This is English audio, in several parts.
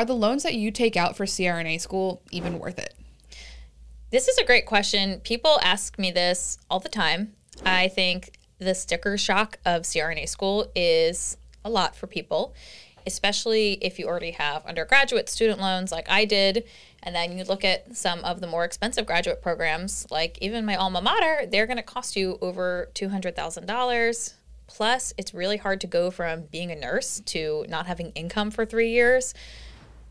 are the loans that you take out for CRNA school even worth it? This is a great question. People ask me this all the time. I think the sticker shock of CRNA school is a lot for people, especially if you already have undergraduate student loans like I did. And then you look at some of the more expensive graduate programs, like even my alma mater, they're going to cost you over $200,000. Plus, it's really hard to go from being a nurse to not having income for three years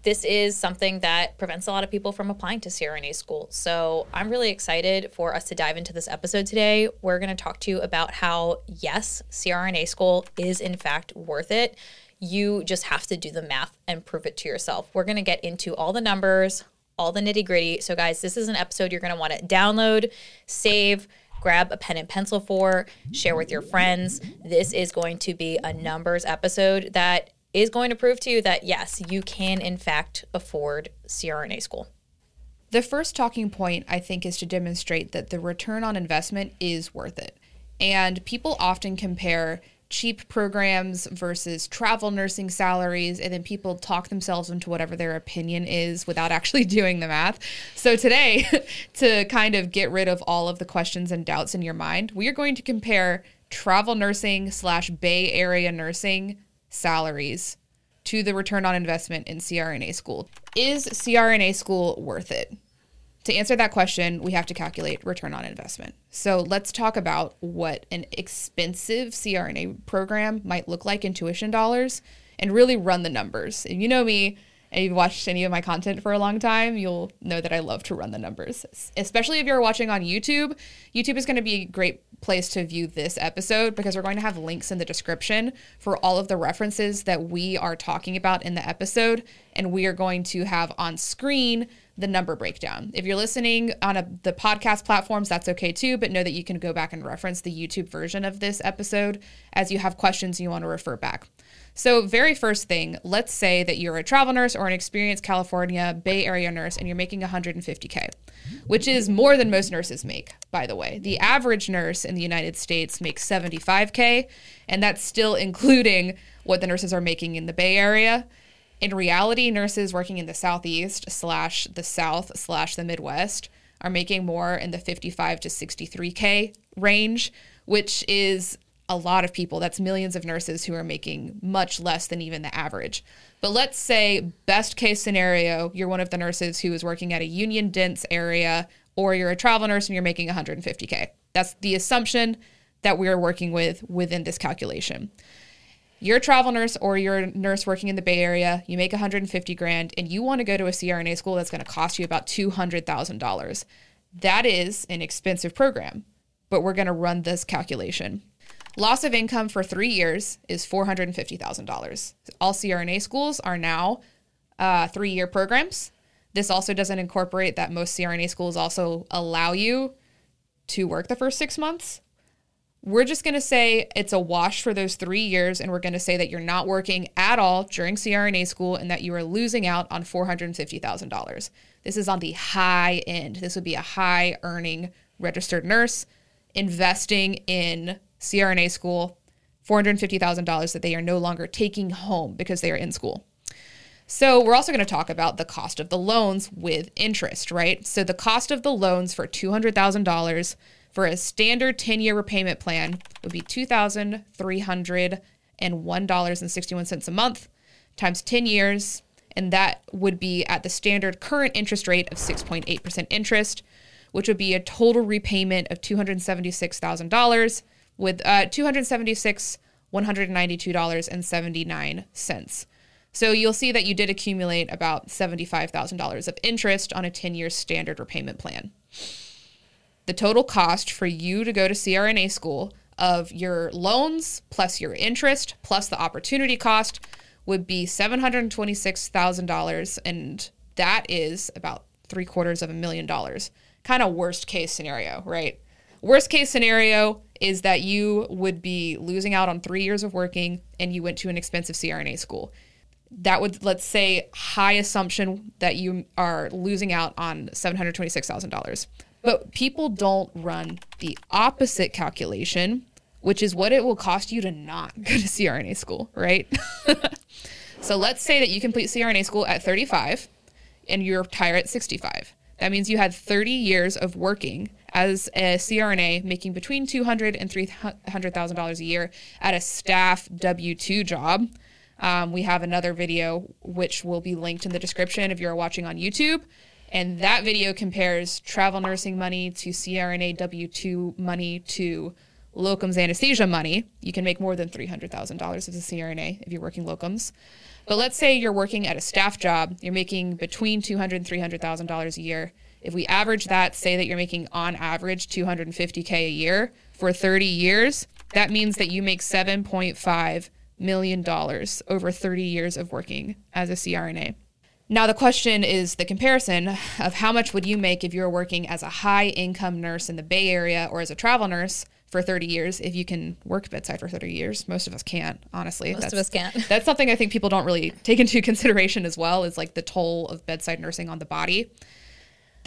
this is something that prevents a lot of people from applying to CRNA school. So I'm really excited for us to dive into this episode today. We're going to talk to you about how, yes, CRNA school is in fact worth it. You just have to do the math and prove it to yourself. We're going to get into all the numbers, all the nitty gritty. So, guys, this is an episode you're going to want to download, save, grab a pen and pencil for, share with your friends. This is going to be a numbers episode that is going to prove to you that yes, you can in fact afford CRNA school. The first talking point, I think, is to demonstrate that the return on investment is worth it. And people often compare cheap programs versus travel nursing salaries, and then people talk themselves into whatever their opinion is without actually doing the math. So, today, to kind of get rid of all of the questions and doubts in your mind, we are going to compare travel nursing slash Bay Area nursing salaries to the return on investment in CRNA school. Is CRNA school worth it? To answer that question, we have to calculate return on investment. So let's talk about what an expensive CRNA program might look like in tuition dollars and really run the numbers. And you know me, and you've watched any of my content for a long time, you'll know that I love to run the numbers. Especially if you're watching on YouTube, YouTube is going to be a great place to view this episode because we're going to have links in the description for all of the references that we are talking about in the episode. And we are going to have on screen the number breakdown. If you're listening on a, the podcast platforms, that's okay too, but know that you can go back and reference the YouTube version of this episode as you have questions you want to refer back. So, very first thing, let's say that you're a travel nurse or an experienced California Bay Area nurse and you're making 150K, which is more than most nurses make, by the way. The average nurse in the United States makes 75K, and that's still including what the nurses are making in the Bay Area. In reality, nurses working in the Southeast slash the South slash the Midwest are making more in the 55 to 63K range, which is a lot of people. That's millions of nurses who are making much less than even the average. But let's say, best case scenario, you're one of the nurses who is working at a union dense area, or you're a travel nurse and you're making 150K. That's the assumption that we are working with within this calculation. You're a travel nurse or you're a nurse working in the Bay Area, you make 150 grand, and you want to go to a CRNA school that's going to cost you about $200,000. That is an expensive program, but we're going to run this calculation. Loss of income for three years is $450,000. All CRNA schools are now uh, three year programs. This also doesn't incorporate that most CRNA schools also allow you to work the first six months. We're just going to say it's a wash for those three years, and we're going to say that you're not working at all during CRNA school and that you are losing out on $450,000. This is on the high end. This would be a high earning registered nurse investing in CRNA school, $450,000 that they are no longer taking home because they are in school. So, we're also going to talk about the cost of the loans with interest, right? So, the cost of the loans for $200,000 for a standard 10 year repayment plan would be $2,301.61 a month times 10 years. And that would be at the standard current interest rate of 6.8% interest, which would be a total repayment of $276,000 with uh, 276 $192.79. So you'll see that you did accumulate about $75,000 of interest on a 10 year standard repayment plan. The total cost for you to go to CRNA school of your loans plus your interest plus the opportunity cost would be $726,000. And that is about three quarters of a million dollars. Kind of worst case scenario, right? Worst case scenario is that you would be losing out on three years of working and you went to an expensive CRNA school. That would, let's say, high assumption that you are losing out on $726,000. But people don't run the opposite calculation, which is what it will cost you to not go to CRNA school, right? So let's say that you complete CRNA school at 35 and you retire at 65. That means you had 30 years of working as a CRNA, making between $200 and $300,000 a year at a staff W 2 job. Um, we have another video which will be linked in the description if you're watching on YouTube. And that video compares travel nursing money to CRNA W 2 money to locums anesthesia money. You can make more than $300,000 as a CRNA if you're working locums. But let's say you're working at a staff job, you're making between $200,000 and $300,000 a year. If we average that, say that you're making on average 250K a year for 30 years, that means that you make 7.5 million dollars over 30 years of working as a CRNA. Now the question is the comparison of how much would you make if you were working as a high income nurse in the Bay Area or as a travel nurse for 30 years if you can work bedside for 30 years. Most of us can't, honestly. Most that's, of us can't. that's something I think people don't really take into consideration as well is like the toll of bedside nursing on the body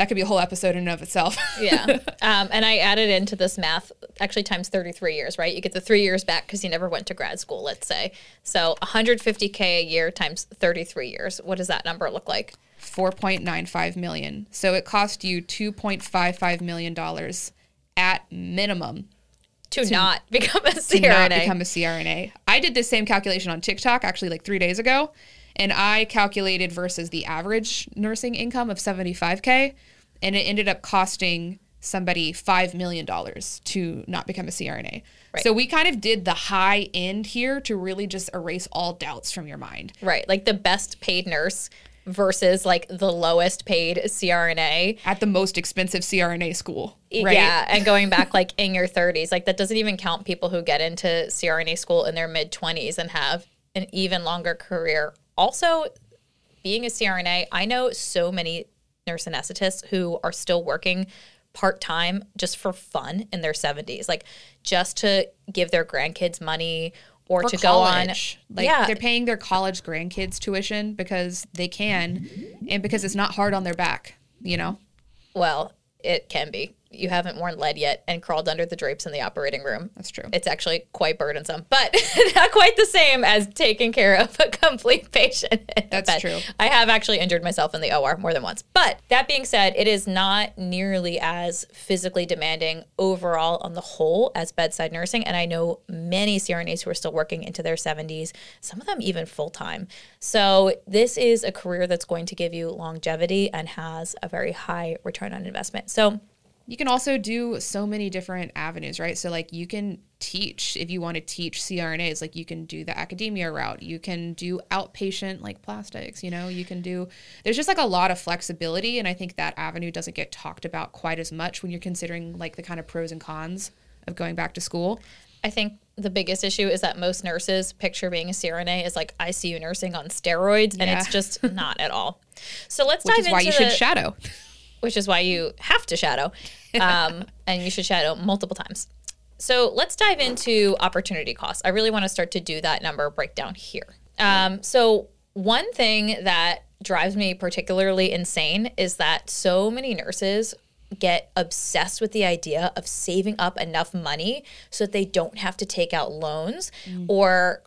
that could be a whole episode in and of itself. yeah. Um, and I added into this math actually times 33 years, right? You get the three years back because you never went to grad school, let's say. So 150K a year times 33 years. What does that number look like? 4.95 million. So it cost you 2.55 million dollars at minimum to, to, not become a CRNA. To not become a CRNA. I did the same calculation on TikTok actually like 3 days ago and I calculated versus the average nursing income of 75K, and it ended up costing somebody $5 million to not become a CRNA. Right. So we kind of did the high end here to really just erase all doubts from your mind. Right. Like the best paid nurse versus like the lowest paid CRNA at the most expensive CRNA school. Right? Yeah, and going back like in your 30s, like that doesn't even count people who get into CRNA school in their mid 20s and have an even longer career also, being a CRNA, I know so many nurse anesthetists who are still working part time just for fun in their 70s, like just to give their grandkids money or to college. go on. Like yeah. they're paying their college grandkids tuition because they can and because it's not hard on their back, you know? Well, it can be you haven't worn lead yet and crawled under the drapes in the operating room. That's true. It's actually quite burdensome, but not quite the same as taking care of a complete patient. That's true. I have actually injured myself in the OR more than once. But that being said, it is not nearly as physically demanding overall on the whole as bedside nursing. And I know many CRNAs who are still working into their 70s, some of them even full time. So this is a career that's going to give you longevity and has a very high return on investment. So you can also do so many different avenues, right? So, like, you can teach if you want to teach CRNAs, like, you can do the academia route. You can do outpatient, like plastics, you know, you can do, there's just like a lot of flexibility. And I think that avenue doesn't get talked about quite as much when you're considering like the kind of pros and cons of going back to school. I think the biggest issue is that most nurses picture being a CRNA is like ICU nursing on steroids, and it's just not at all. So let's Which dive is why you the, should shadow which is why you have to shadow, um, and you should shadow multiple times. So let's dive into opportunity costs. I really want to start to do that number breakdown here. Um, so one thing that drives me particularly insane is that so many nurses get obsessed with the idea of saving up enough money so that they don't have to take out loans mm. or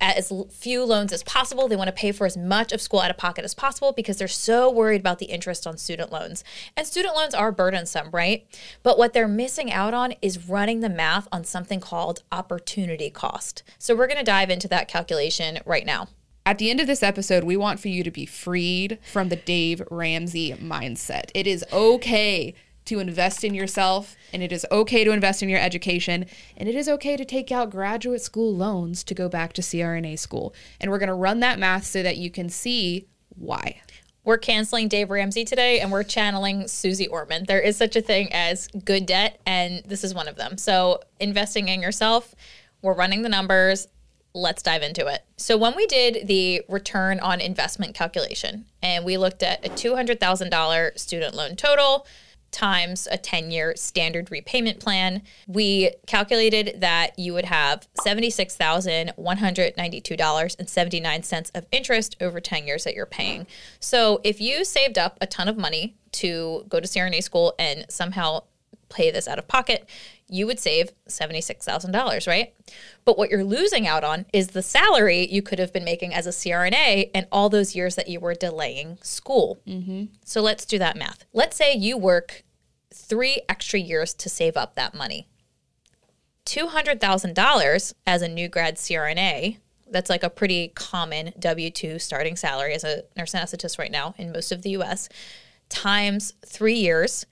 as few loans as possible. They want to pay for as much of school out of pocket as possible because they're so worried about the interest on student loans. And student loans are burdensome, right? But what they're missing out on is running the math on something called opportunity cost. So we're going to dive into that calculation right now. At the end of this episode, we want for you to be freed from the Dave Ramsey mindset. It is okay to invest in yourself and it is okay to invest in your education and it is okay to take out graduate school loans to go back to CRNA school. And we're going to run that math so that you can see why. We're canceling Dave Ramsey today and we're channeling Suze Orman. There is such a thing as good debt, and this is one of them. So, investing in yourself, we're running the numbers. Let's dive into it. So, when we did the return on investment calculation and we looked at a $200,000 student loan total, times a 10 year standard repayment plan, we calculated that you would have $76,192.79 of interest over 10 years that you're paying. So if you saved up a ton of money to go to CRNA school and somehow pay this out of pocket, you would save $76,000, right? But what you're losing out on is the salary you could have been making as a CRNA and all those years that you were delaying school. Mm-hmm. So let's do that math. Let's say you work three extra years to save up that money. $200,000 as a new grad CRNA, that's like a pretty common W 2 starting salary as a nurse anesthetist right now in most of the US, times three years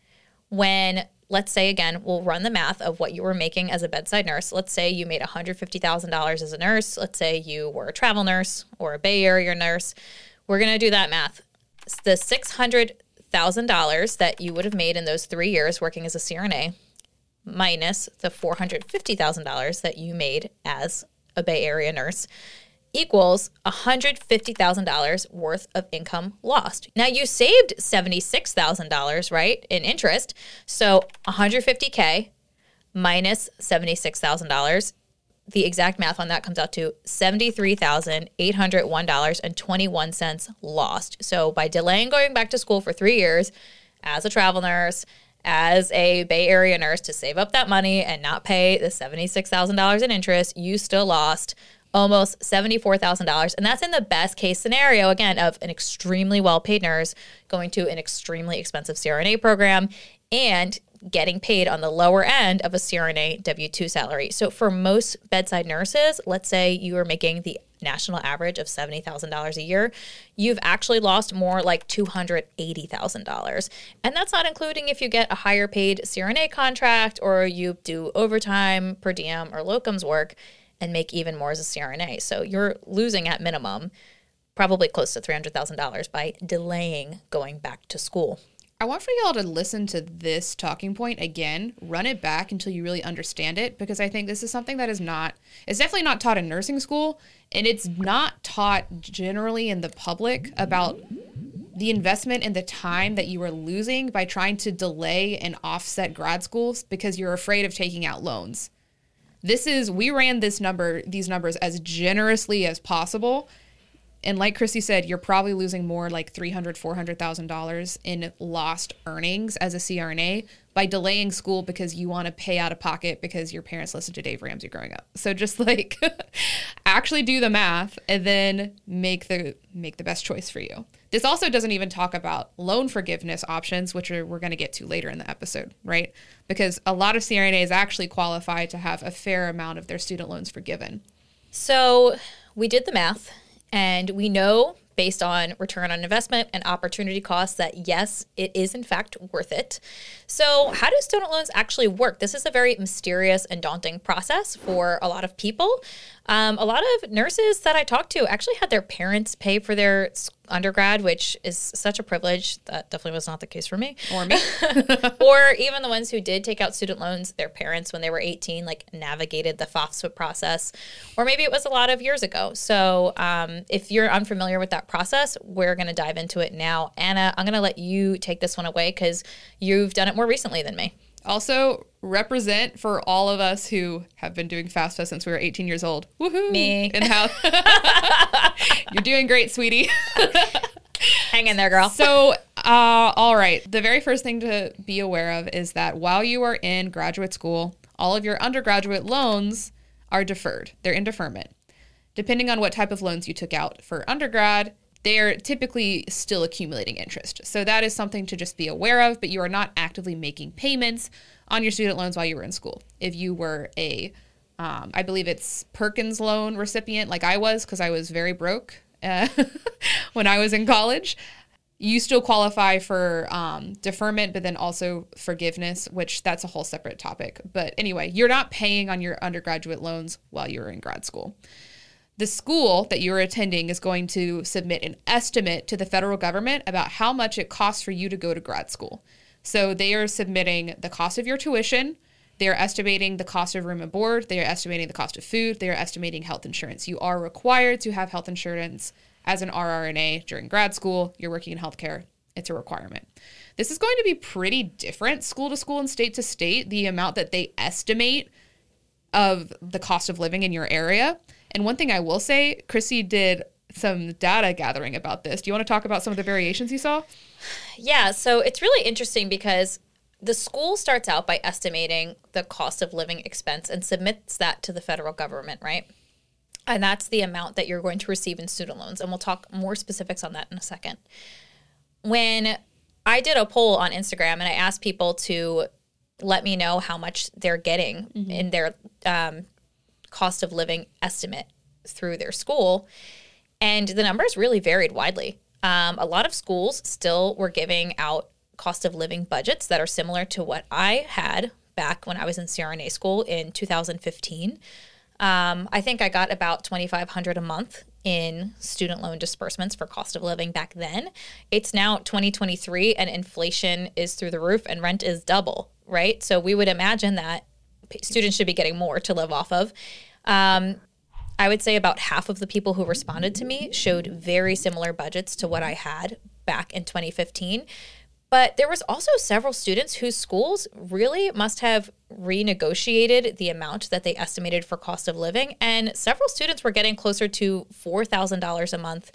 when let's say again, we'll run the math of what you were making as a bedside nurse. Let's say you made $150,000 as a nurse. Let's say you were a travel nurse or a Bay Area nurse. We're going to do that math. The $600,000 that you would have made in those three years working as a CRNA minus the $450,000 that you made as a Bay Area nurse equals $150,000 worth of income lost. Now you saved $76,000, right, in interest. So 150K minus $76,000. The exact math on that comes out to $73,801.21 lost. So by delaying going back to school for three years as a travel nurse, as a Bay Area nurse to save up that money and not pay the $76,000 in interest, you still lost almost $74,000. And that's in the best case scenario, again, of an extremely well paid nurse going to an extremely expensive CRNA program and getting paid on the lower end of a CRNA W 2 salary. So for most bedside nurses, let's say you are making the national average of $70,000 a year, you've actually lost more like $280,000. And that's not including if you get a higher paid CRNA contract or you do overtime, per diem, or locums work and make even more as a CRNA. So you're losing at minimum probably close to $300,000 by delaying going back to school. I want for y'all to listen to this talking point again, run it back until you really understand it, because I think this is something that is not, it's definitely not taught in nursing school, and it's not taught generally in the public about the investment and the time that you are losing by trying to delay and offset grad schools because you're afraid of taking out loans. This is we ran this number these numbers as generously as possible. And like Chrissy said, you're probably losing more like three hundred, four hundred thousand dollars in lost earnings as a CRNA by delaying school because you want to pay out of pocket because your parents listened to Dave Ramsey growing up. So just like actually do the math and then make the make the best choice for you. This also doesn't even talk about loan forgiveness options, which are, we're going to get to later in the episode, right? Because a lot of CRNAs actually qualify to have a fair amount of their student loans forgiven. So we did the math and we know based on return on investment and opportunity costs that yes, it is in fact worth it. So, how do student loans actually work? This is a very mysterious and daunting process for a lot of people. Um, a lot of nurses that I talked to actually had their parents pay for their undergrad, which is such a privilege. That definitely was not the case for me. Or me. or even the ones who did take out student loans, their parents, when they were 18, like navigated the FAFSA process. Or maybe it was a lot of years ago. So um, if you're unfamiliar with that process, we're going to dive into it now. Anna, I'm going to let you take this one away because you've done it more recently than me. Also, represent for all of us who have been doing FAFSA since we were 18 years old. Woohoo! Me. And how you're doing great, sweetie. Hang in there, girl. So, uh, all right. The very first thing to be aware of is that while you are in graduate school, all of your undergraduate loans are deferred. They're in deferment. Depending on what type of loans you took out for undergrad, they're typically still accumulating interest. So that is something to just be aware of, but you are not actively making payments on your student loans while you were in school. If you were a, um, I believe it's Perkins loan recipient, like I was, because I was very broke uh, when I was in college, you still qualify for um, deferment, but then also forgiveness, which that's a whole separate topic. But anyway, you're not paying on your undergraduate loans while you're in grad school the school that you're attending is going to submit an estimate to the federal government about how much it costs for you to go to grad school. So they are submitting the cost of your tuition, they are estimating the cost of room and board, they are estimating the cost of food, they are estimating health insurance. You are required to have health insurance as an RRNA during grad school. You're working in healthcare, it's a requirement. This is going to be pretty different school to school and state to state, the amount that they estimate of the cost of living in your area. And one thing I will say, Chrissy did some data gathering about this. Do you want to talk about some of the variations you saw? Yeah, so it's really interesting because the school starts out by estimating the cost of living expense and submits that to the federal government, right? And that's the amount that you're going to receive in student loans. And we'll talk more specifics on that in a second. When I did a poll on Instagram and I asked people to let me know how much they're getting mm-hmm. in their um, cost of living estimate through their school. And the numbers really varied widely. Um, a lot of schools still were giving out cost of living budgets that are similar to what I had back when I was in CRNA school in 2015. Um, I think I got about 2500 a month in student loan disbursements for cost of living back then. It's now 2023 and inflation is through the roof and rent is double, right? So we would imagine that students should be getting more to live off of. Um, I would say about half of the people who responded to me showed very similar budgets to what I had back in 2015. But there was also several students whose schools really must have renegotiated the amount that they estimated for cost of living and several students were getting closer to $4,000 a month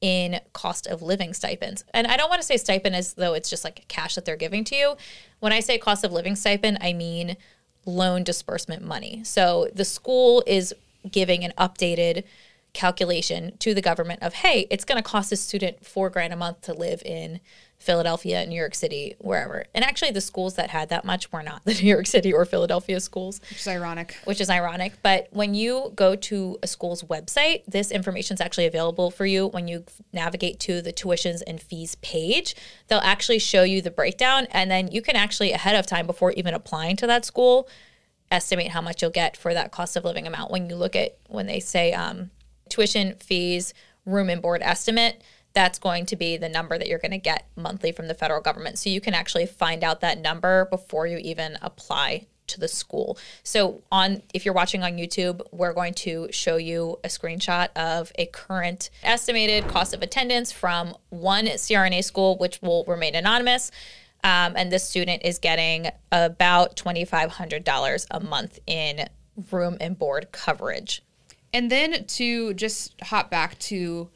in cost of living stipends. And I don't want to say stipend as though it's just like cash that they're giving to you. When I say cost of living stipend, I mean loan disbursement money. So the school is giving an updated calculation to the government of hey, it's going to cost a student 4 grand a month to live in Philadelphia, New York City, wherever. And actually, the schools that had that much were not the New York City or Philadelphia schools. Which is ironic. Which is ironic. But when you go to a school's website, this information is actually available for you when you navigate to the tuitions and fees page. They'll actually show you the breakdown. And then you can actually, ahead of time, before even applying to that school, estimate how much you'll get for that cost of living amount. When you look at when they say um, tuition, fees, room and board estimate, that's going to be the number that you're going to get monthly from the federal government. So you can actually find out that number before you even apply to the school. So on if you're watching on YouTube, we're going to show you a screenshot of a current estimated cost of attendance from one CRNA school which will remain anonymous. Um, and this student is getting about $2,500 a month in room and board coverage. And then to just hop back to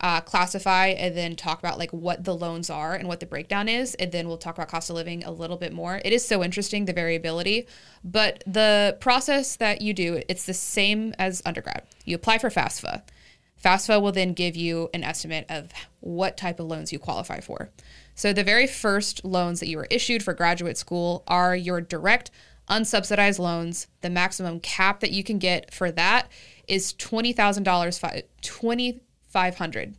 uh, classify and then talk about like what the loans are and what the breakdown is and then we'll talk about cost of living a little bit more. It is so interesting the variability but the process that you do it's the same as undergrad. You apply for fafsa. Fafsa will then give you an estimate of what type of loans you qualify for. So the very first loans that you were issued for graduate school are your direct unsubsidized loans. The maximum cap that you can get for that is $20000 20 500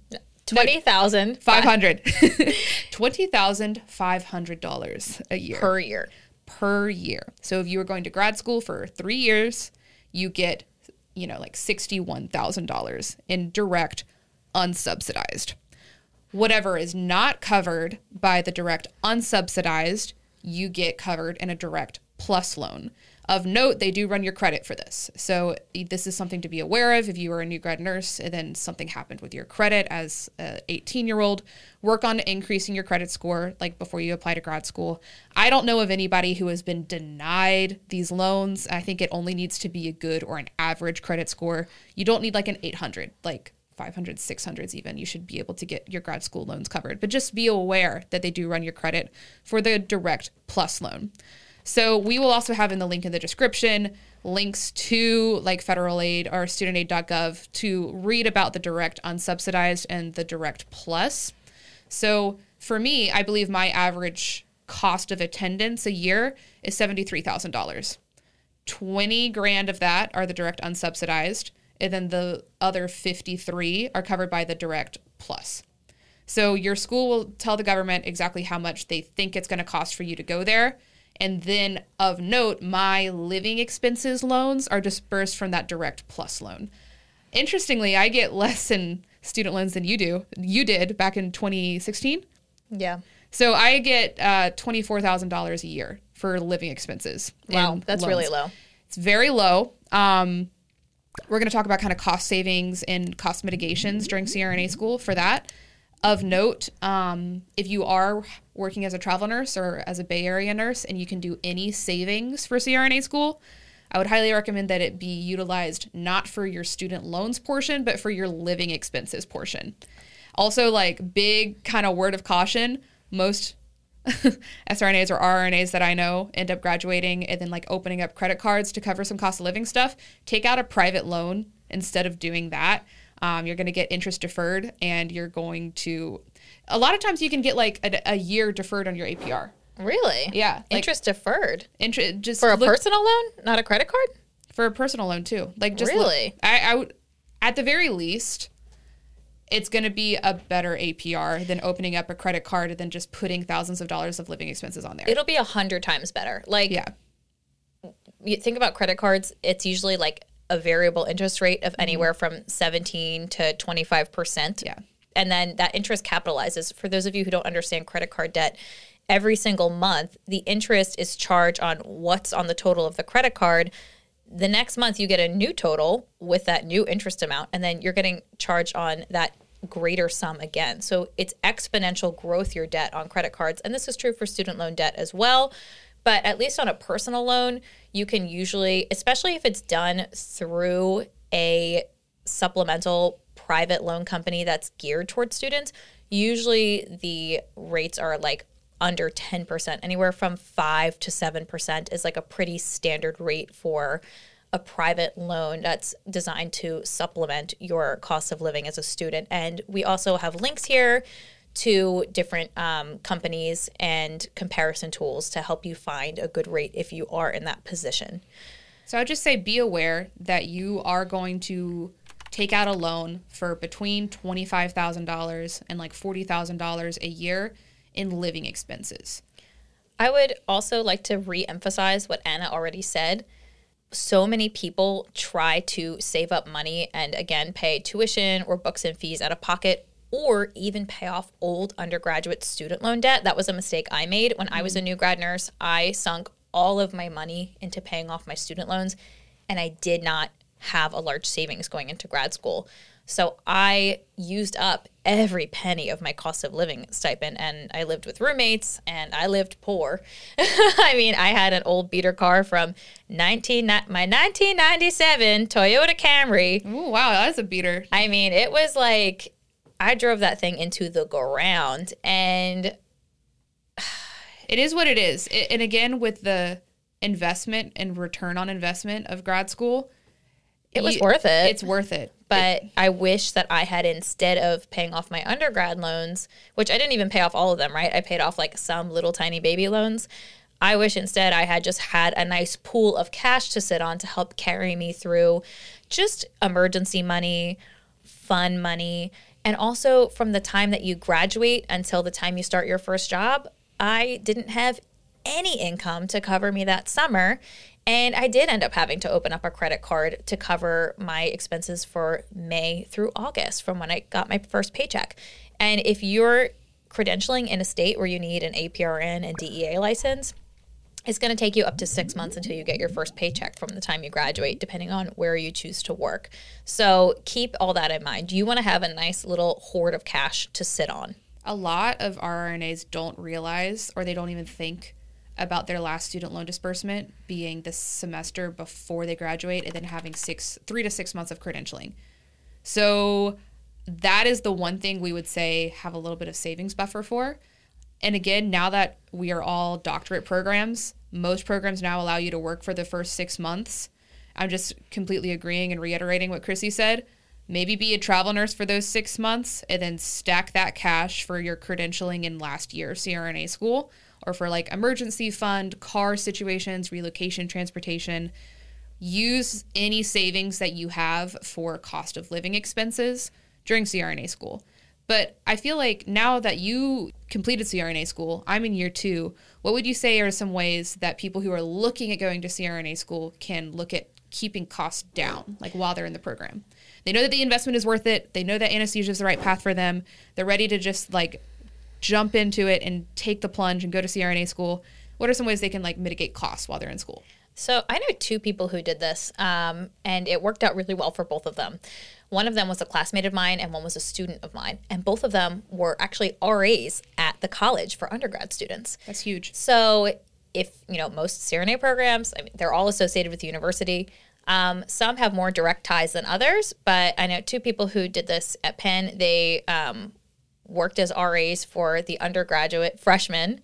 Twenty thousand five hundred. Twenty thousand five hundred dollars a year per year. Per year. So if you were going to grad school for three years, you get, you know, like sixty-one thousand dollars in direct, unsubsidized. Whatever is not covered by the direct unsubsidized, you get covered in a direct plus loan. Of note, they do run your credit for this. So this is something to be aware of if you are a new grad nurse and then something happened with your credit as a 18 year old. Work on increasing your credit score like before you apply to grad school. I don't know of anybody who has been denied these loans. I think it only needs to be a good or an average credit score. You don't need like an 800, like 500, 600s even. You should be able to get your grad school loans covered. But just be aware that they do run your credit for the direct plus loan. So we will also have in the link in the description links to like federal aid or studentaid.gov to read about the direct unsubsidized and the direct plus. So for me, I believe my average cost of attendance a year is $73,000. 20 grand of that are the direct unsubsidized, and then the other 53 are covered by the direct plus. So your school will tell the government exactly how much they think it's going to cost for you to go there, and then of note, my living expenses loans are dispersed from that direct plus loan. Interestingly, I get less in student loans than you do. You did back in 2016. Yeah. So I get uh, $24,000 a year for living expenses. Wow, that's loans. really low. It's very low. Um, we're going to talk about kind of cost savings and cost mitigations during CRNA school for that. Of note, um, if you are working as a travel nurse or as a Bay Area nurse and you can do any savings for CRNA school, I would highly recommend that it be utilized not for your student loans portion, but for your living expenses portion. Also, like big kind of word of caution, most SRNAs or RNAs that I know end up graduating and then like opening up credit cards to cover some cost of living stuff, take out a private loan instead of doing that. Um, you're going to get interest deferred and you're going to, a lot of times you can get like a, a year deferred on your APR. Really? Yeah. Like, Interest deferred interest just for a look- personal loan, not a credit card. for a personal loan too. Like just look- Really? I, I would at the very least, it's going to be a better APR than opening up a credit card and then just putting thousands of dollars of living expenses on there. It'll be a hundred times better. Like yeah, you think about credit cards, it's usually like a variable interest rate of mm-hmm. anywhere from 17 to 25%. Yeah. And then that interest capitalizes. For those of you who don't understand credit card debt, every single month, the interest is charged on what's on the total of the credit card. The next month, you get a new total with that new interest amount, and then you're getting charged on that greater sum again. So it's exponential growth your debt on credit cards. And this is true for student loan debt as well. But at least on a personal loan, you can usually, especially if it's done through a supplemental private loan company that's geared towards students, usually the rates are like under 10%, anywhere from 5 to 7% is like a pretty standard rate for a private loan that's designed to supplement your cost of living as a student. And we also have links here to different um, companies and comparison tools to help you find a good rate if you are in that position. So I would just say be aware that you are going to take out a loan for between $25,000 and like $40,000 a year in living expenses. I would also like to re emphasize what Anna already said. So many people try to save up money and again pay tuition or books and fees out of pocket or even pay off old undergraduate student loan debt. That was a mistake I made when I was a mm. new grad nurse. I sunk all of my money into paying off my student loans and I did not have a large savings going into grad school. So I used up every penny of my cost of living stipend and I lived with roommates and I lived poor. I mean, I had an old beater car from 19 my 1997 Toyota Camry. Ooh, wow, that's a beater. I mean, it was like I drove that thing into the ground and It is what it is. I- and again, with the investment and return on investment of grad school, it was you- worth it. It's worth it. but I wish that I had instead of paying off my undergrad loans, which I didn't even pay off all of them, right? I paid off like some little tiny baby loans. I wish instead I had just had a nice pool of cash to sit on to help carry me through just emergency money, fun money, and also from the time that you graduate until the time you start your first job, I didn't have any income to cover me that summer. And I did end up having to open up a credit card to cover my expenses for May through August from when I got my first paycheck. And if you're credentialing in a state where you need an APRN and DEA license, it's going to take you up to six months until you get your first paycheck from the time you graduate, depending on where you choose to work. So keep all that in mind. You want to have a nice little hoard of cash to sit on. a lot of RRNAs don't realize or they don't even think about their last student loan disbursement being this semester before they graduate and then having six three to six months of credentialing so that is the one thing we would say have a little bit of savings buffer for and again now that we are all doctorate programs most programs now allow you to work for the first six months i'm just completely agreeing and reiterating what chrissy said maybe be a travel nurse for those six months and then stack that cash for your credentialing in last year CRNA school or for like emergency fund, car situations, relocation, transportation. Use any savings that you have for cost of living expenses during CRNA school. But I feel like now that you completed CRNA school, I'm in year two. What would you say are some ways that people who are looking at going to CRNA school can look at keeping costs down, like while they're in the program? They know that the investment is worth it. They know that anesthesia is the right path for them. They're ready to just like jump into it and take the plunge and go to CRNA school. What are some ways they can like mitigate costs while they're in school? So I know two people who did this, um, and it worked out really well for both of them. One of them was a classmate of mine, and one was a student of mine, and both of them were actually RAs at the college for undergrad students. That's huge. So if you know most CRNA programs, I mean, they're all associated with the university. Um, some have more direct ties than others, but I know two people who did this at Penn. They um, worked as RAs for the undergraduate freshmen,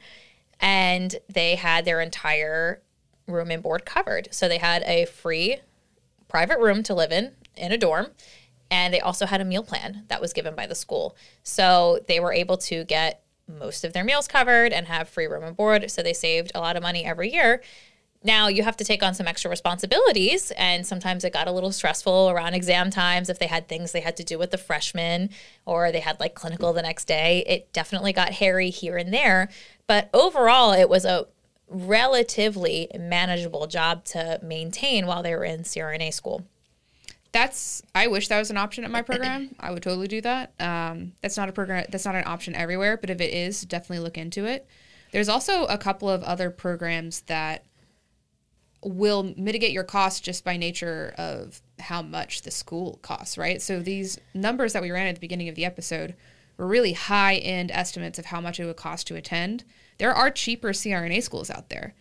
and they had their entire room and board covered. So they had a free private room to live in in a dorm. And they also had a meal plan that was given by the school. So they were able to get most of their meals covered and have free room and board. So they saved a lot of money every year. Now you have to take on some extra responsibilities, and sometimes it got a little stressful around exam times if they had things they had to do with the freshmen or they had like clinical the next day. It definitely got hairy here and there, but overall, it was a relatively manageable job to maintain while they were in CRNA school. That's I wish that was an option at my program. I would totally do that. Um, that's not a program. That's not an option everywhere, but if it is, definitely look into it. There's also a couple of other programs that will mitigate your costs just by nature of how much the school costs, right? So these numbers that we ran at the beginning of the episode were really high end estimates of how much it would cost to attend. There are cheaper CRNA schools out there.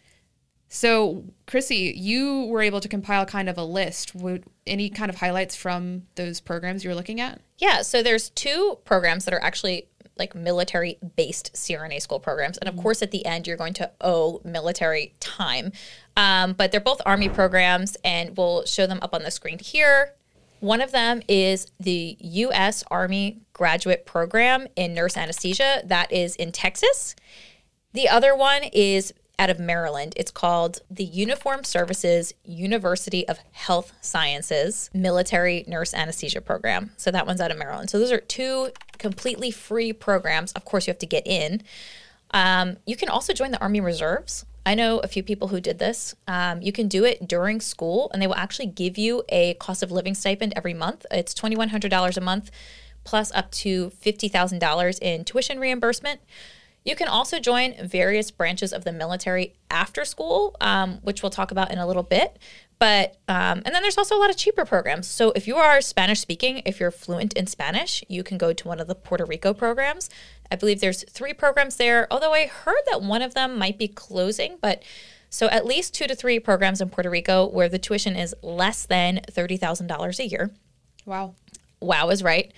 So, Chrissy, you were able to compile kind of a list. Would any kind of highlights from those programs you were looking at? Yeah, so there's two programs that are actually like military based CRNA school programs. And of mm-hmm. course, at the end, you're going to owe military time. Um, but they're both Army programs, and we'll show them up on the screen here. One of them is the U.S. Army Graduate Program in Nurse Anesthesia, that is in Texas. The other one is out of Maryland. It's called the Uniform Services University of Health Sciences Military Nurse Anesthesia Program. So that one's out of Maryland. So those are two completely free programs. Of course, you have to get in. Um, you can also join the Army Reserves. I know a few people who did this. Um, you can do it during school, and they will actually give you a cost of living stipend every month. It's $2,100 a month, plus up to $50,000 in tuition reimbursement. You can also join various branches of the military after school, um, which we'll talk about in a little bit. But, um, and then there's also a lot of cheaper programs. So if you are Spanish speaking, if you're fluent in Spanish, you can go to one of the Puerto Rico programs. I believe there's three programs there, although I heard that one of them might be closing, but so at least two to three programs in Puerto Rico where the tuition is less than $30,000 a year. Wow. Wow is right.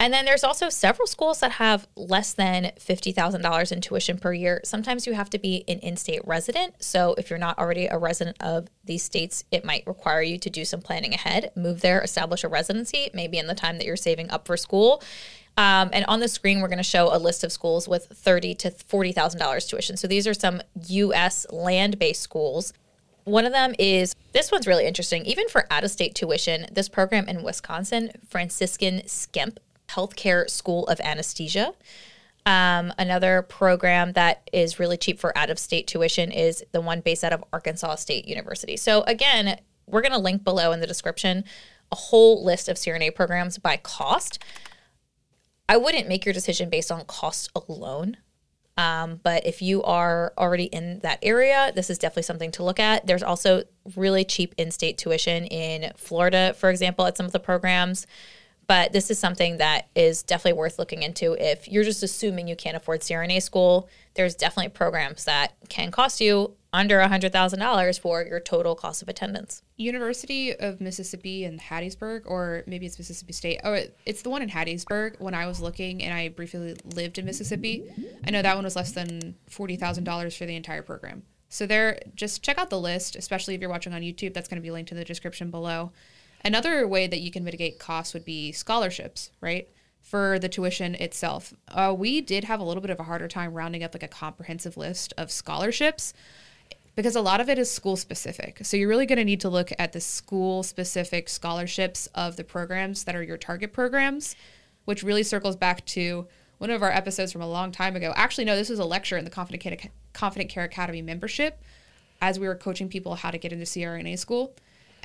And then there's also several schools that have less than $50,000 in tuition per year. Sometimes you have to be an in state resident. So if you're not already a resident of these states, it might require you to do some planning ahead, move there, establish a residency, maybe in the time that you're saving up for school. Um, and on the screen, we're going to show a list of schools with thirty to forty thousand dollars tuition. So these are some U.S. land-based schools. One of them is this one's really interesting. Even for out-of-state tuition, this program in Wisconsin, Franciscan Skemp Healthcare School of Anesthesia. Um, another program that is really cheap for out of state tuition is the one based out of Arkansas State University. So, again, we're going to link below in the description a whole list of CRNA programs by cost. I wouldn't make your decision based on cost alone. Um, but if you are already in that area, this is definitely something to look at. There's also really cheap in state tuition in Florida, for example, at some of the programs. But this is something that is definitely worth looking into. If you're just assuming you can't afford CRNA school, there's definitely programs that can cost you under $100,000 for your total cost of attendance. University of Mississippi in Hattiesburg, or maybe it's Mississippi State. Oh, it's the one in Hattiesburg. When I was looking and I briefly lived in Mississippi, I know that one was less than $40,000 for the entire program. So there, just check out the list, especially if you're watching on YouTube. That's going to be linked in the description below. Another way that you can mitigate costs would be scholarships, right? For the tuition itself. Uh, we did have a little bit of a harder time rounding up like a comprehensive list of scholarships because a lot of it is school specific. So you're really going to need to look at the school specific scholarships of the programs that are your target programs, which really circles back to one of our episodes from a long time ago. Actually, no, this was a lecture in the Confident Care, Confident Care Academy membership as we were coaching people how to get into CRNA school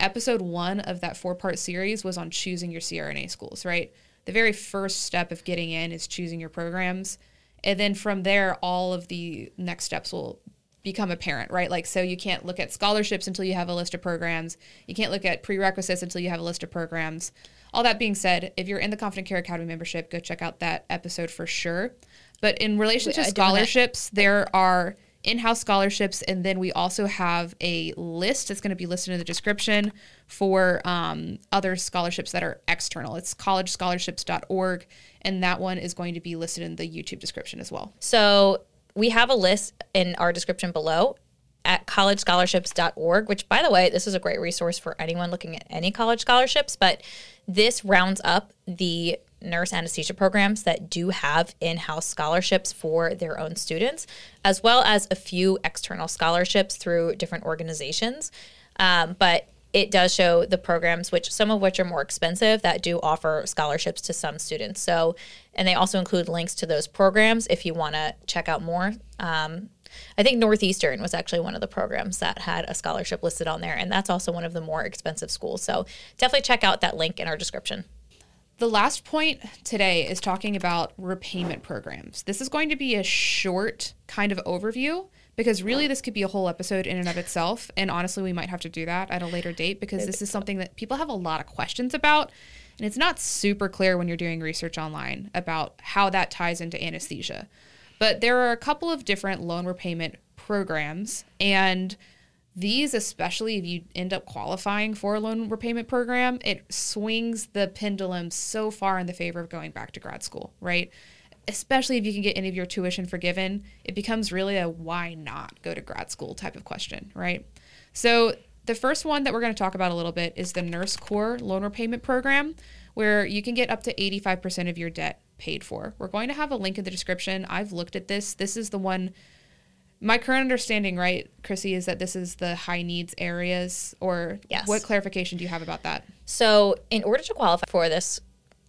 episode one of that four part series was on choosing your CRNA schools, right? The very first step of getting in is choosing your programs. And then from there, all of the next steps will become apparent, right? Like, so you can't look at scholarships until you have a list of programs. You can't look at prerequisites until you have a list of programs. All that being said, if you're in the Confident Care Academy membership, go check out that episode for sure. But in relation Wait, to scholarships, there are in-house scholarships and then we also have a list that's going to be listed in the description for um, other scholarships that are external it's collegescholarships.org and that one is going to be listed in the youtube description as well so we have a list in our description below at collegescholarships.org, which, by the way, this is a great resource for anyone looking at any college scholarships. But this rounds up the nurse anesthesia programs that do have in house scholarships for their own students, as well as a few external scholarships through different organizations. Um, but it does show the programs, which some of which are more expensive, that do offer scholarships to some students. So, and they also include links to those programs if you want to check out more. Um, I think Northeastern was actually one of the programs that had a scholarship listed on there, and that's also one of the more expensive schools. So definitely check out that link in our description. The last point today is talking about repayment programs. This is going to be a short kind of overview because really this could be a whole episode in and of itself. And honestly, we might have to do that at a later date because this is something that people have a lot of questions about. And it's not super clear when you're doing research online about how that ties into anesthesia. But there are a couple of different loan repayment programs. And these, especially if you end up qualifying for a loan repayment program, it swings the pendulum so far in the favor of going back to grad school, right? Especially if you can get any of your tuition forgiven, it becomes really a why not go to grad school type of question, right? So, the first one that we're going to talk about a little bit is the Nurse Corps loan repayment program, where you can get up to 85% of your debt paid for. We're going to have a link in the description. I've looked at this. This is the one my current understanding, right, Chrissy, is that this is the high needs areas, or Yes. what clarification do you have about that? So, in order to qualify for this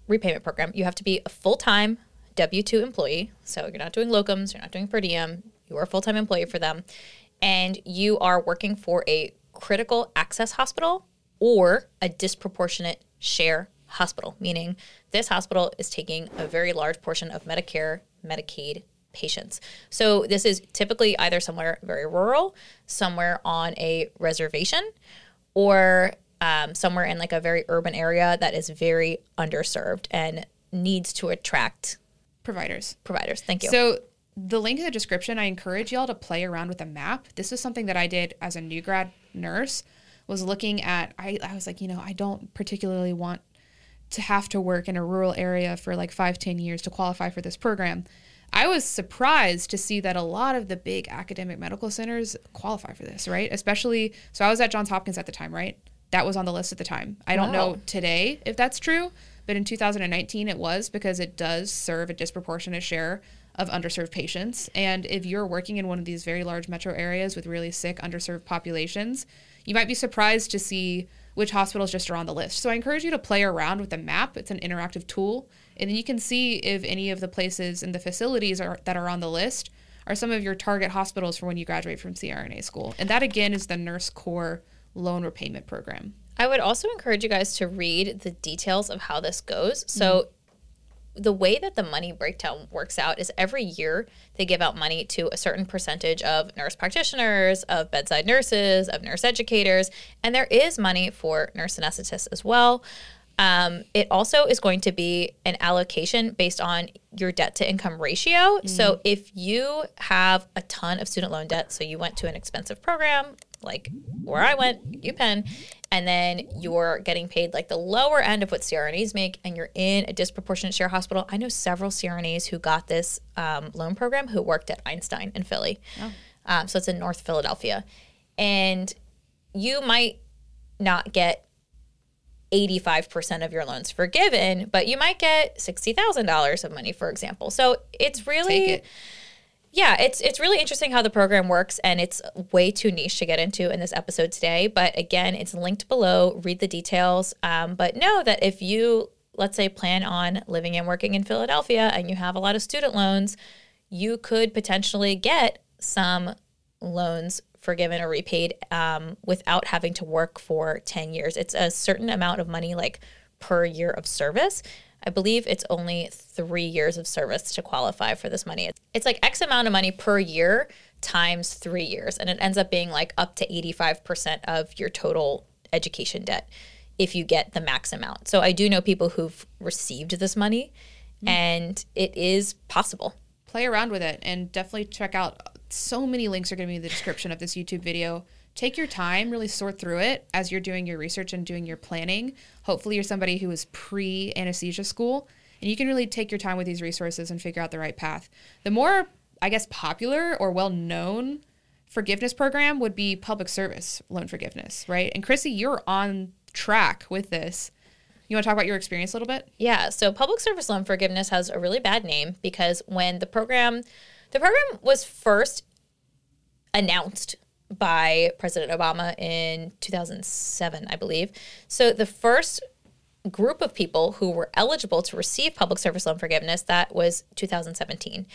repayment program, you have to be a full time W 2 employee. So, you're not doing locums, you're not doing per diem, you are a full time employee for them, and you are working for a critical access hospital or a disproportionate share hospital, meaning this hospital is taking a very large portion of Medicare, Medicaid patients. So this is typically either somewhere very rural, somewhere on a reservation, or um, somewhere in like a very urban area that is very underserved and needs to attract Providers. providers. Thank you. So the link in the description, I encourage y'all to play around with a map. This is something that I did as a new grad nurse. Was looking at I, I was like, you know, I don't particularly want to have to work in a rural area for like five, ten years to qualify for this program. I was surprised to see that a lot of the big academic medical centers qualify for this, right? Especially, so I was at Johns Hopkins at the time, right? That was on the list at the time. I don't know today if that's true, but in 2019 it was because it does serve a disproportionate share of underserved patients. And if you're working in one of these very large metro areas with really sick, underserved populations, you might be surprised to see which hospitals just are on the list. So I encourage you to play around with the map. It's an interactive tool, and then you can see if any of the places and the facilities are, that are on the list are some of your target hospitals for when you graduate from CRNA school. And that again is the Nurse Corps loan repayment program. I would also encourage you guys to read the details of how this goes. So, mm-hmm. the way that the money breakdown works out is every year they give out money to a certain percentage of nurse practitioners, of bedside nurses, of nurse educators, and there is money for nurse anesthetists as well. Um, it also is going to be an allocation based on your debt to income ratio. So if you have a ton of student loan debt, so you went to an expensive program like where I went, UPenn, and then you're getting paid like the lower end of what CRNAs make, and you're in a disproportionate share hospital. I know several CRNAs who got this um, loan program who worked at Einstein in Philly. Um, so it's in North Philadelphia. And you might not get 85% of your loans forgiven, but you might get $60,000 of money, for example. So it's really it. yeah, it's it's really interesting how the program works, and it's way too niche to get into in this episode today. But again, it's linked below. Read the details. Um, but know that if you let's say plan on living and working in Philadelphia and you have a lot of student loans, you could potentially get some loans forgiven or repaid um, without having to work for 10 years. It's a certain amount of money, like per year of service. I believe it's only three years of service to qualify for this money. It's like X amount of money per year times three years. And it ends up being like up to 85% of your total education debt if you get the max amount. So I do know people who've received this money and it is possible. play around with it and definitely check out so many links are going to be in the description of this YouTube video. Take your time, really sort through it as you're doing your research and doing your planning. Hopefully, you're somebody who is pre anesthesia school and you can really take your time with these resources and figure out the right path. The more I guess, popular or well known forgiveness program would be public service loan forgiveness, right? And Chrissy, you're on track with this. You want to talk about your experience a little bit? Yeah. So public service loan forgiveness has a really bad name because when the program, the program was first announced by President Obama in 2007, I believe. So the first group of people who were eligible to receive public service loan forgiveness that was 2017.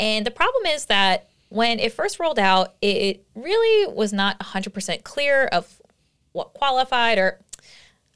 And the problem is that when it first rolled out, it really was not 100% clear of what qualified or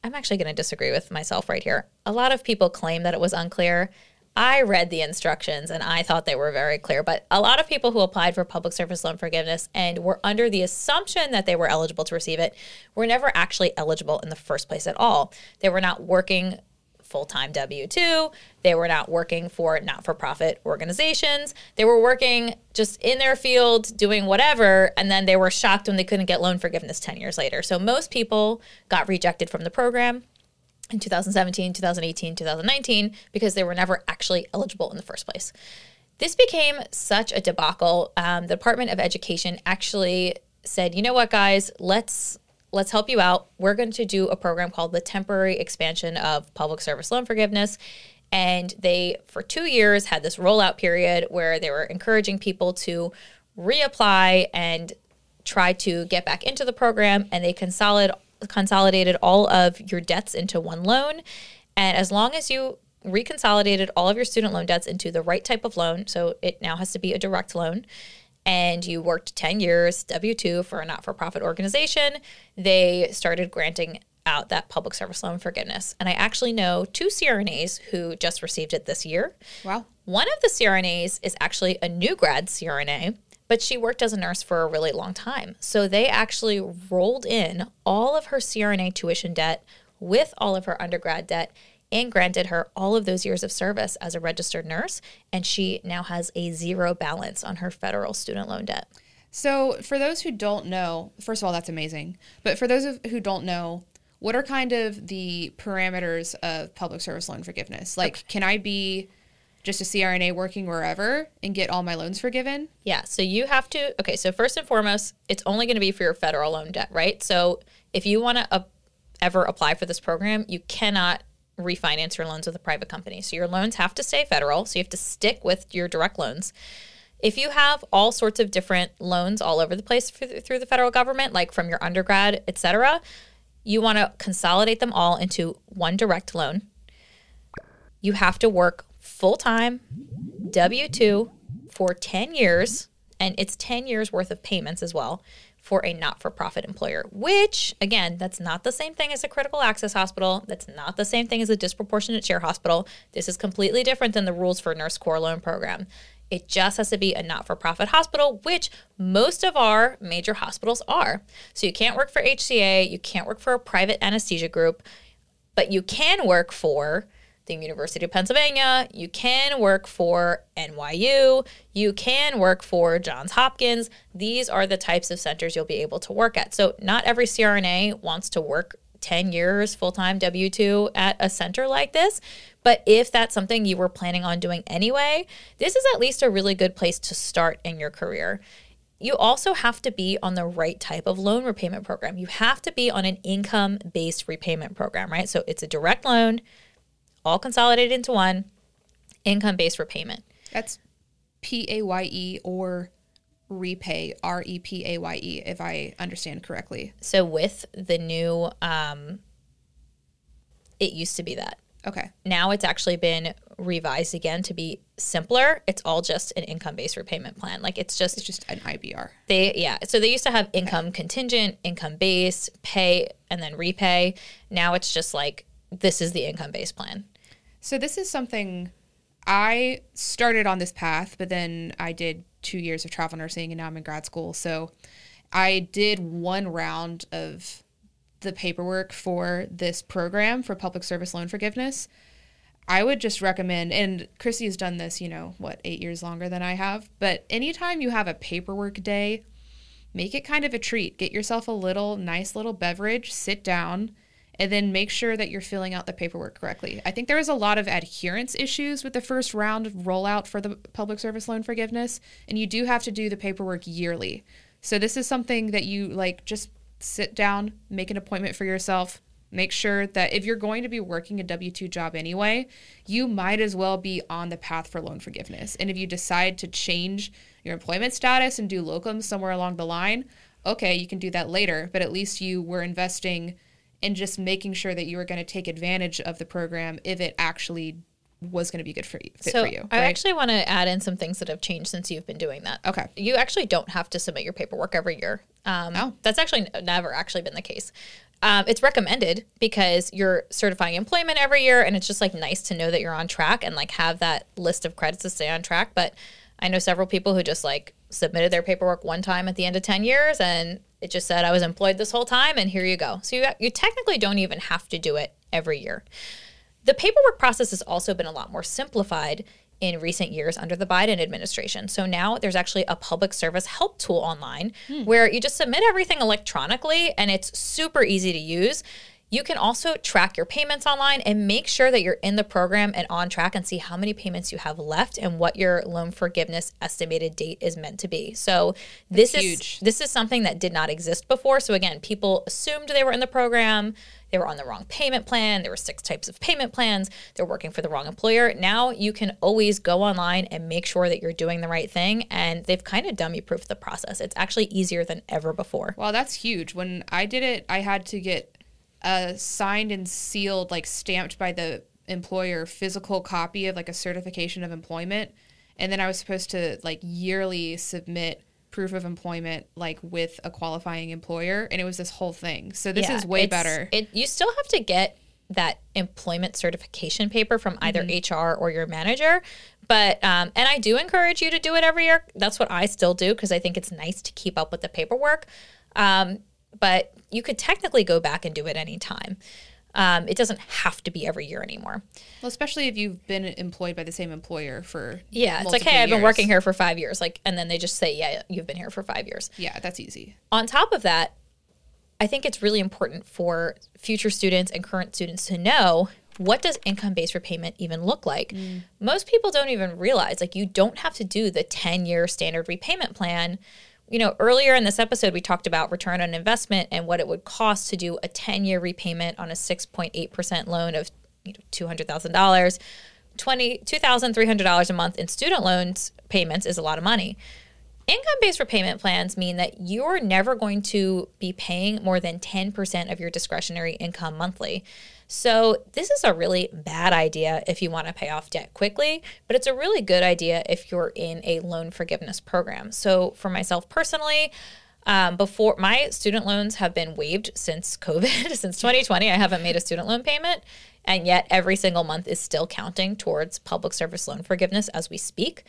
I'm actually going to disagree with myself right here. A lot of people claim that it was unclear. I read the instructions and I thought they were very clear, but a lot of people who applied for public service loan forgiveness and were under the assumption that they were eligible to receive it were never actually eligible in the first place at all. They were not working full time W 2. They were not working for not for profit organizations. They were working just in their field doing whatever. And then they were shocked when they couldn't get loan forgiveness 10 years later. So most people got rejected from the program in 2017, 2018, 2019 because they were never actually eligible in the first place. This became such a debacle. Um, the Department of Education actually said, "You know what, guys? Let's let's help you out. We're going to do a program called the Temporary Expansion of Public Service Loan Forgiveness." And they, for two years, had this rollout period where they were encouraging people to reapply and try to get back into the program. And they consolidate consolidated all of your debts into one loan. And as long as you reconsolidated all of your student loan debts into the right type of loan, so it now has to be a direct loan, and you worked 10 years W 2 for a not for profit organization, they started granting out that public service loan forgiveness. And I actually know two CRNAs who just received it this year. Wow. One of the CRNAs is actually a new grad CRNA but she worked as a nurse for a really long time. So they actually rolled in all of her CRNA tuition debt with all of her undergrad debt and granted her all of those years of service as a registered nurse. And she now has a zero balance on her federal student loan debt. So, for those who don't know, first of all, that's amazing. But for those who don't know, what are kind of the parameters of public service loan forgiveness? Like, okay. can I be just a CRNA working wherever and get all my loans forgiven? Yeah. So you have to, okay, so first and foremost, it's only going to be for your federal loan debt, right? So if you want to uh, ever apply for this program, you cannot refinance your loans with a private company. So your loans have to stay federal. So you have to stick with your direct loans. If you have all sorts of different loans all over the place through the federal government, like from your undergrad, et cetera, you want to consolidate them all into one direct loan. You have to work full time, W 2 for 10 years, and it's 10 years worth of payments as well for a not for profit employer, which, again, that's not the same thing as a critical access hospital. That's not the same thing as a disproportionate share hospital. This is completely different than the rules for Nurse Corps Loan Program. It just has to be a not for profit hospital, which most of our major hospitals are. So you can't work for HCA, you can't work for a private anesthesia group, but you can work for the University of Pennsylvania, you can work for NYU, you can work for Johns Hopkins. These are the types of centers you'll be able to work at. So, not every CRNA wants to work 10 years full time W 2 at a center like this. But if that's something you were planning on doing anyway, this is at least a really good place to start in your career. You also have to be on the right type of loan repayment program. You have to be on an income based repayment program, right? So it's a direct loan all consolidated into one income based repayment. That's P A Y E or repay R E P A Y E if I understand correctly. So with the new um it used to be that. Okay. Now it's actually been revised again to be simpler. It's all just an income based repayment plan. Like it's just it's just an IBR. They yeah. So they used to have income okay. contingent, income based, pay and then repay. Now it's just like this is the income based plan. So this is something I started on this path, but then I did two years of travel nursing and now I'm in grad school. So I did one round of the paperwork for this program for public service loan forgiveness. I would just recommend, and Chrissy has done this, you know, what, eight years longer than I have. But anytime you have a paperwork day, make it kind of a treat. Get yourself a little nice little beverage, sit down, and then make sure that you're filling out the paperwork correctly. I think there was a lot of adherence issues with the first round rollout for the public service loan forgiveness, and you do have to do the paperwork yearly. So this is something that you like just sit down, make an appointment for yourself, make sure that if you're going to be working a W 2 job anyway, you might as well be on the path for loan forgiveness. And if you decide to change your employment status and do locums somewhere along the line, okay, you can do that later, but at least you were investing in just making sure that you were going to take advantage of the program if it actually was going to be good for you. So for you, I actually want to add in some things that have changed since you've been doing that. Okay. You actually don't have to submit your paperwork every year. Um, Oh. That's actually never actually been the case. Um, it's recommended because you're certifying employment every year, and it's just like nice to know that you're on track and like have that list of credits to stay on track. But I know several people who just like submitted their paperwork one time at the end of 10 years and it just said I was employed this whole time and here you go. So you, you technically don't even have to do it every year. The paperwork process has also been a lot more simplified in recent years under the Biden administration. So now there's actually a public service help tool online hmm. where you just submit everything electronically and it's super easy to use. You can also track your payments online and make sure that you're in the program and on track and see how many payments you have left and what your loan forgiveness estimated date is meant to be. So this is huge. this is something that did not exist before. So again, people assumed they were in the program, they were on the wrong payment plan, there were six types of payment plans, they're working for the wrong employer. Now you can always go online and make sure that you're doing the right thing and they've kind of dummy proofed the process. It's actually easier than ever before. Well, that's huge. When I did it, I had to get a signed and sealed, like stamped by the employer, physical copy of like a certification of employment, and then I was supposed to like yearly submit proof of employment like with a qualifying employer, and it was this whole thing. So this Yeah, is way better. It you still have to get that employment certification paper from either Mm-hmm. HR or your manager. But um, and I do encourage you to do it every year. That's what I still do because I think it's nice to keep up with the paperwork. Um, but you could technically go back and do it anytime. Um, it doesn't have to be every year anymore. well, especially if you've been employed by the same employer for Yeah, it's like, hey, I've been working here for five years. Like, and then they just say, yeah, you've been here for five years. Yeah, that's easy. on top of that, I think it's really important for future students and current students to know what does income-based repayment even look like. Most people don't even realize like you don't have to do the 10-year standard repayment plan. You know, earlier in this episode we talked about return on investment and what it would cost to do a 10-year repayment on a 6.8% loan of you know, $200,000. Twenty two thousand three hundred dollars a month in student loans payments is a lot of money. Income based repayment plans mean that you're never going to be paying more than 10% of your discretionary income monthly. So, this is a really bad idea if you want to pay off debt quickly, but it's a really good idea if you're in a loan forgiveness program. So, for myself personally, um, before my student loans have been waived since COVID, since 2020, I haven't made a student loan payment. And yet, every single month is still counting towards public service loan forgiveness as we speak.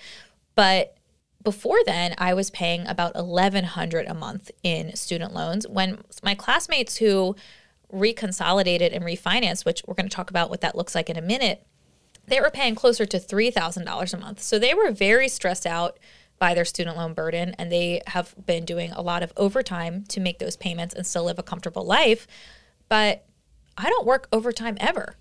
But before then i was paying about 1100 a month in student loans when my classmates who reconsolidated and refinanced which we're going to talk about what that looks like in a minute they were paying closer to $3000 a month. So they were very stressed out by their student loan burden and they have been doing a lot of overtime to make those payments and still live a comfortable life. But i don't work overtime ever.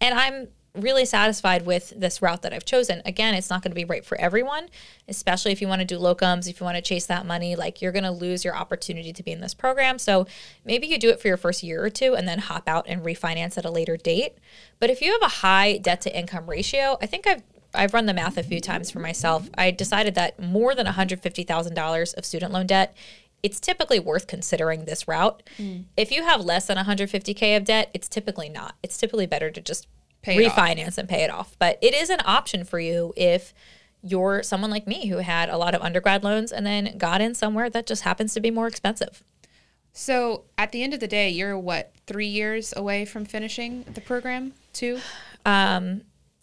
And I'm really satisfied with this route that I've chosen. Again, it's not going to be right for everyone, especially if you want to do locums, if you want to chase that money, like you're going to lose your opportunity to be in this program. So maybe you do it for your first year or two and then hop out and refinance at a later date. But if you have a high debt to income ratio, I think I've I've run the math a few times for myself. I decided that more than $150,000 of student loan debt it's typically worth considering this route. Mm. If you have less than 150k of debt, it's typically not. It's typically better to just Pay refinance and pay it off. But it is an option for you if you're someone like me who had a lot of undergrad loans and then got in somewhere that just happens to be more expensive. So at the end of the day, you're what three years away from finishing the program? Two.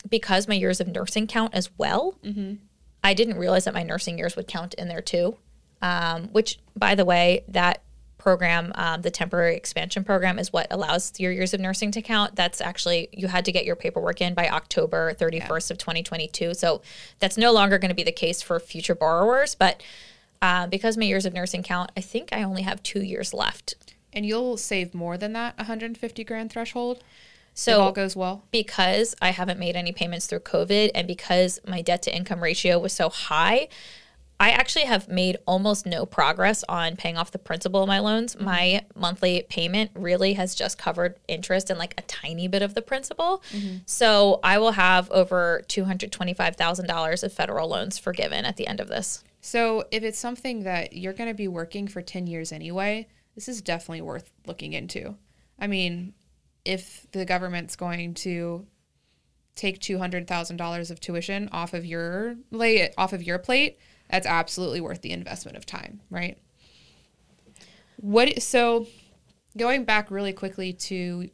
Because my years of nursing count as well, I didn't realize that my nursing years would count in there too. Um, which, by the way, that program, um, the temporary expansion program, is what allows your years of nursing to count. That's actually, you had to get your paperwork in by October 31st of 2022. So that's no longer going to be the case for future borrowers. But uh, because my years of nursing count, I think I only have two years left And you'll save more than that 150 grand threshold. So if all goes well. Because I haven't made any payments through COVID and because my debt to income ratio was so high, I actually have made almost no progress on paying off the principal of my loans. Mm-hmm. My monthly payment really has just covered interest and like a tiny bit of the principal. Mm-hmm. So I will have over $225,000 of federal loans forgiven at the end of this. So if it's something that you're going to be working for 10 years anyway, this is definitely worth looking into. I mean, if the government's going to take $200,000 of tuition off of your lay it off of your plate, that's absolutely worth the investment of time, right? What so going back really quickly to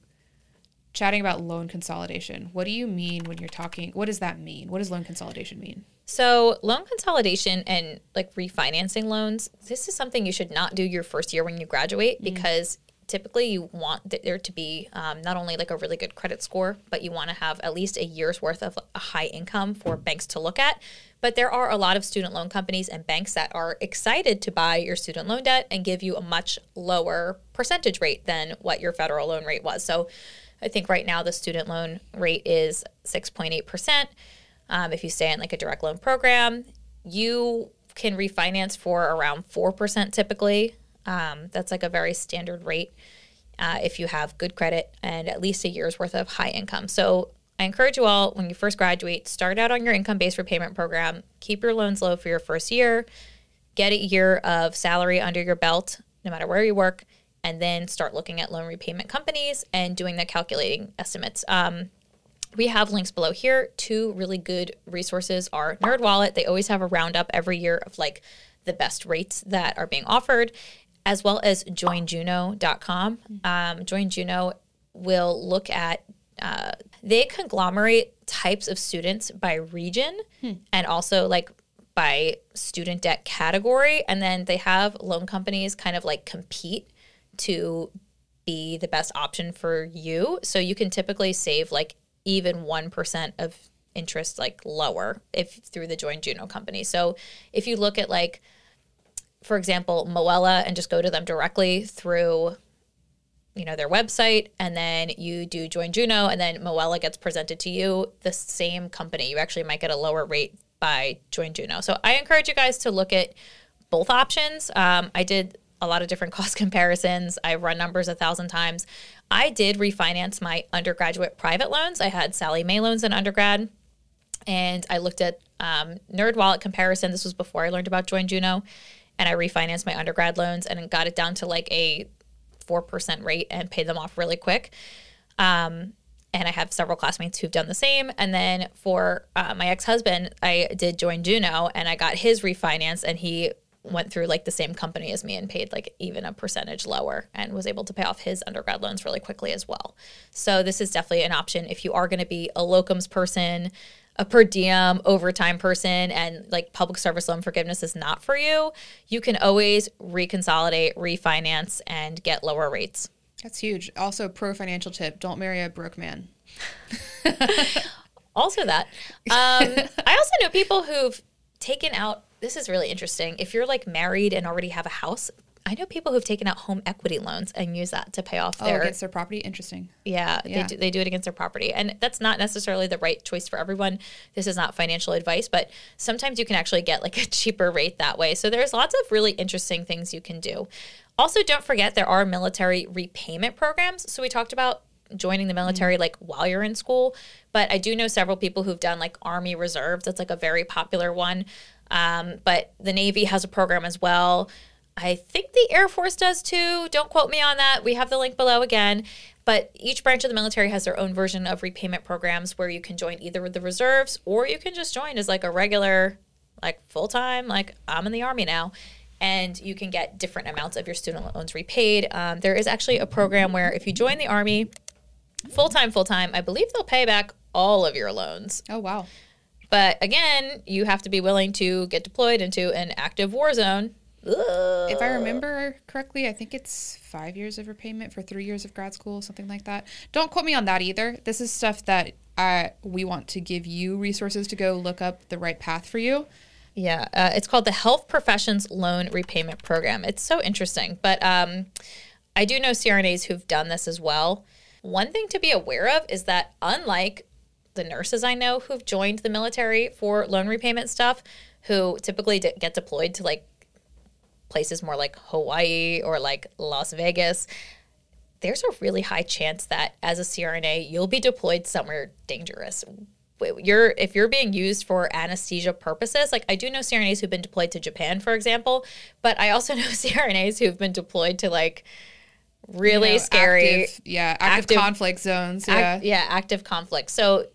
chatting about loan consolidation. What do you mean when you're talking what does that mean? What does loan consolidation mean? So, loan consolidation and like refinancing loans, this is something you should not do your first year when you graduate mm-hmm. because typically you want there to be um, not only like a really good credit score, but you want to have at least a year's worth of a high income for banks to look at. But there are a lot of student loan companies and banks that are excited to buy your student loan debt and give you a much lower percentage rate than what your federal loan rate was. So I think right now the student loan rate is 6.8%. Um, if you stay in like a direct loan program, you can refinance for around 4% typically. Um, that's like a very standard rate uh, if you have good credit and at least a year's worth of high income. So I encourage you all when you first graduate, start out on your income based repayment program, keep your loans low for your first year, get a year of salary under your belt, no matter where you work, and then start looking at loan repayment companies and doing the calculating estimates. Um, we have links below here. Two really good resources are NerdWallet. They always have a roundup every year of like the best rates that are being offered as well as joinjuno.com. Um, JoinJuno will look at, uh, they conglomerate types of students by region hmm. and also like by student debt category. And then they have loan companies kind of like compete to be the best option for you. So you can typically save like even 1% of interest like lower if through the join juno company so if you look at like for example, Moella and just go to them directly through you know their website and then you do join Juno and then Moella gets presented to you the same company. You actually might get a lower rate by join Juno. So I encourage you guys to look at both options. Um, I did a lot of different cost comparisons. I run numbers a thousand times. I did refinance my undergraduate private loans. I had Sallie Mae loans in undergrad and I looked at um, NerdWallet comparison. This was before I learned about join Juno and I refinanced my undergrad loans and got it down to like a 4% rate and paid them off really quick. Um, and I have several classmates who've done the same. And then for uh, my ex husband, I did join Juno and I got his refinance, and he went through like the same company as me and paid like even a percentage lower and was able to pay off his undergrad loans really quickly as well. So this is definitely an option if you are going to be a locums person a per diem overtime person and like public service loan forgiveness is not for you, you can always reconsolidate, refinance, and get lower rates. That's huge. Also, pro financial tip don't marry a broke man. also, that. Um, I also know people who've taken out this is really interesting. If you're like married and already have a house, I know people who've taken out home equity loans and use that to pay off their oh, their against their property. Interesting. Yeah, yeah. They, do, they do it against their property, and that's not necessarily the right choice for everyone. This is not financial advice, but sometimes you can actually get like a cheaper rate that way. So there's lots of really interesting things you can do. Also, don't forget there are military repayment programs. So we talked about joining the military mm-hmm. like while you're in school, but I do know several people who've done like Army Reserves. That's like a very popular one. Um, but the Navy has a program as well. I think the Air Force does too. Don't quote me on that. We have the link below again. But each branch of the military has their own version of repayment programs where you can join either with the reserves or you can just join as like a regular, like full time, like I'm in the Army now. And you can get different amounts of your student loans repaid. Um, there is actually a program where if you join the Army full time, full time, I believe they'll pay back all of your loans. Oh, wow. But again, you have to be willing to get deployed into an active war zone If I remember correctly, I think it's five years of repayment for three years of grad school, something like that. Don't quote me on that either. This is stuff that I, we want to give you resources to go look up the right path for you. Yeah, uh, it's called the Health Professions Loan Repayment Program. It's so interesting, but um, I do know CRNAs who've done this as well. One thing to be aware of is that unlike the nurses I know who've joined the military for loan repayment stuff, who typically get deployed to like places more like Hawaii or like Las Vegas, there's a really high chance that as a CRNA, you'll be deployed somewhere dangerous. You're if you're being used for anesthesia purposes, like I do know CRNAs who've been deployed to Japan, for example, but I also know CRNAs who've been deployed to like really you know, scary, active, yeah, active, active, conflict zones, yeah, act, yeah, active conflict. So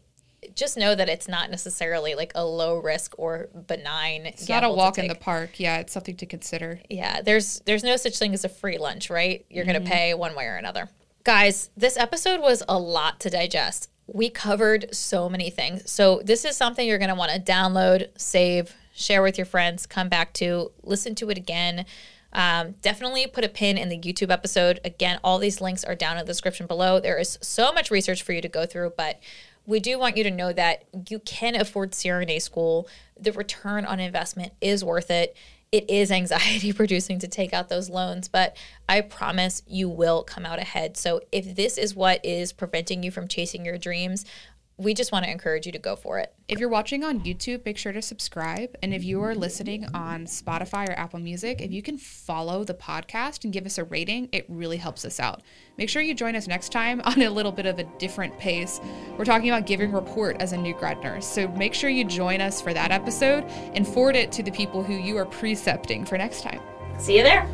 just know that it's not necessarily like a low risk or benign. It's not a walk in the park. Yeah, it's something to consider. Yeah, there's there's no such thing as a free lunch, right? You're mm-hmm. going to pay one way or another. Guys, this episode was a lot to digest. We covered so many things. So this is something you're going to want to download, save, share with your friends, come back to, listen to it again. Um, definitely put a pin in the YouTube episode. Again, all these links are down in the description below. There is so much research for you to go through, but we do want you to know that you can afford CRNA school. The return on investment is worth it. It is anxiety producing to take out those loans, but I promise you will come out ahead. So, if this is what is preventing you from chasing your dreams, we just want to encourage you to go for it. If you're watching on YouTube, make sure to subscribe. And if you are listening on Spotify or Apple Music, if you can follow the podcast and give us a rating, it really helps us out. Make sure you join us next time on a little bit of a different pace. We're talking about giving report as a new grad nurse. So make sure you join us for that episode and forward it to the people who you are precepting for next time. See you there.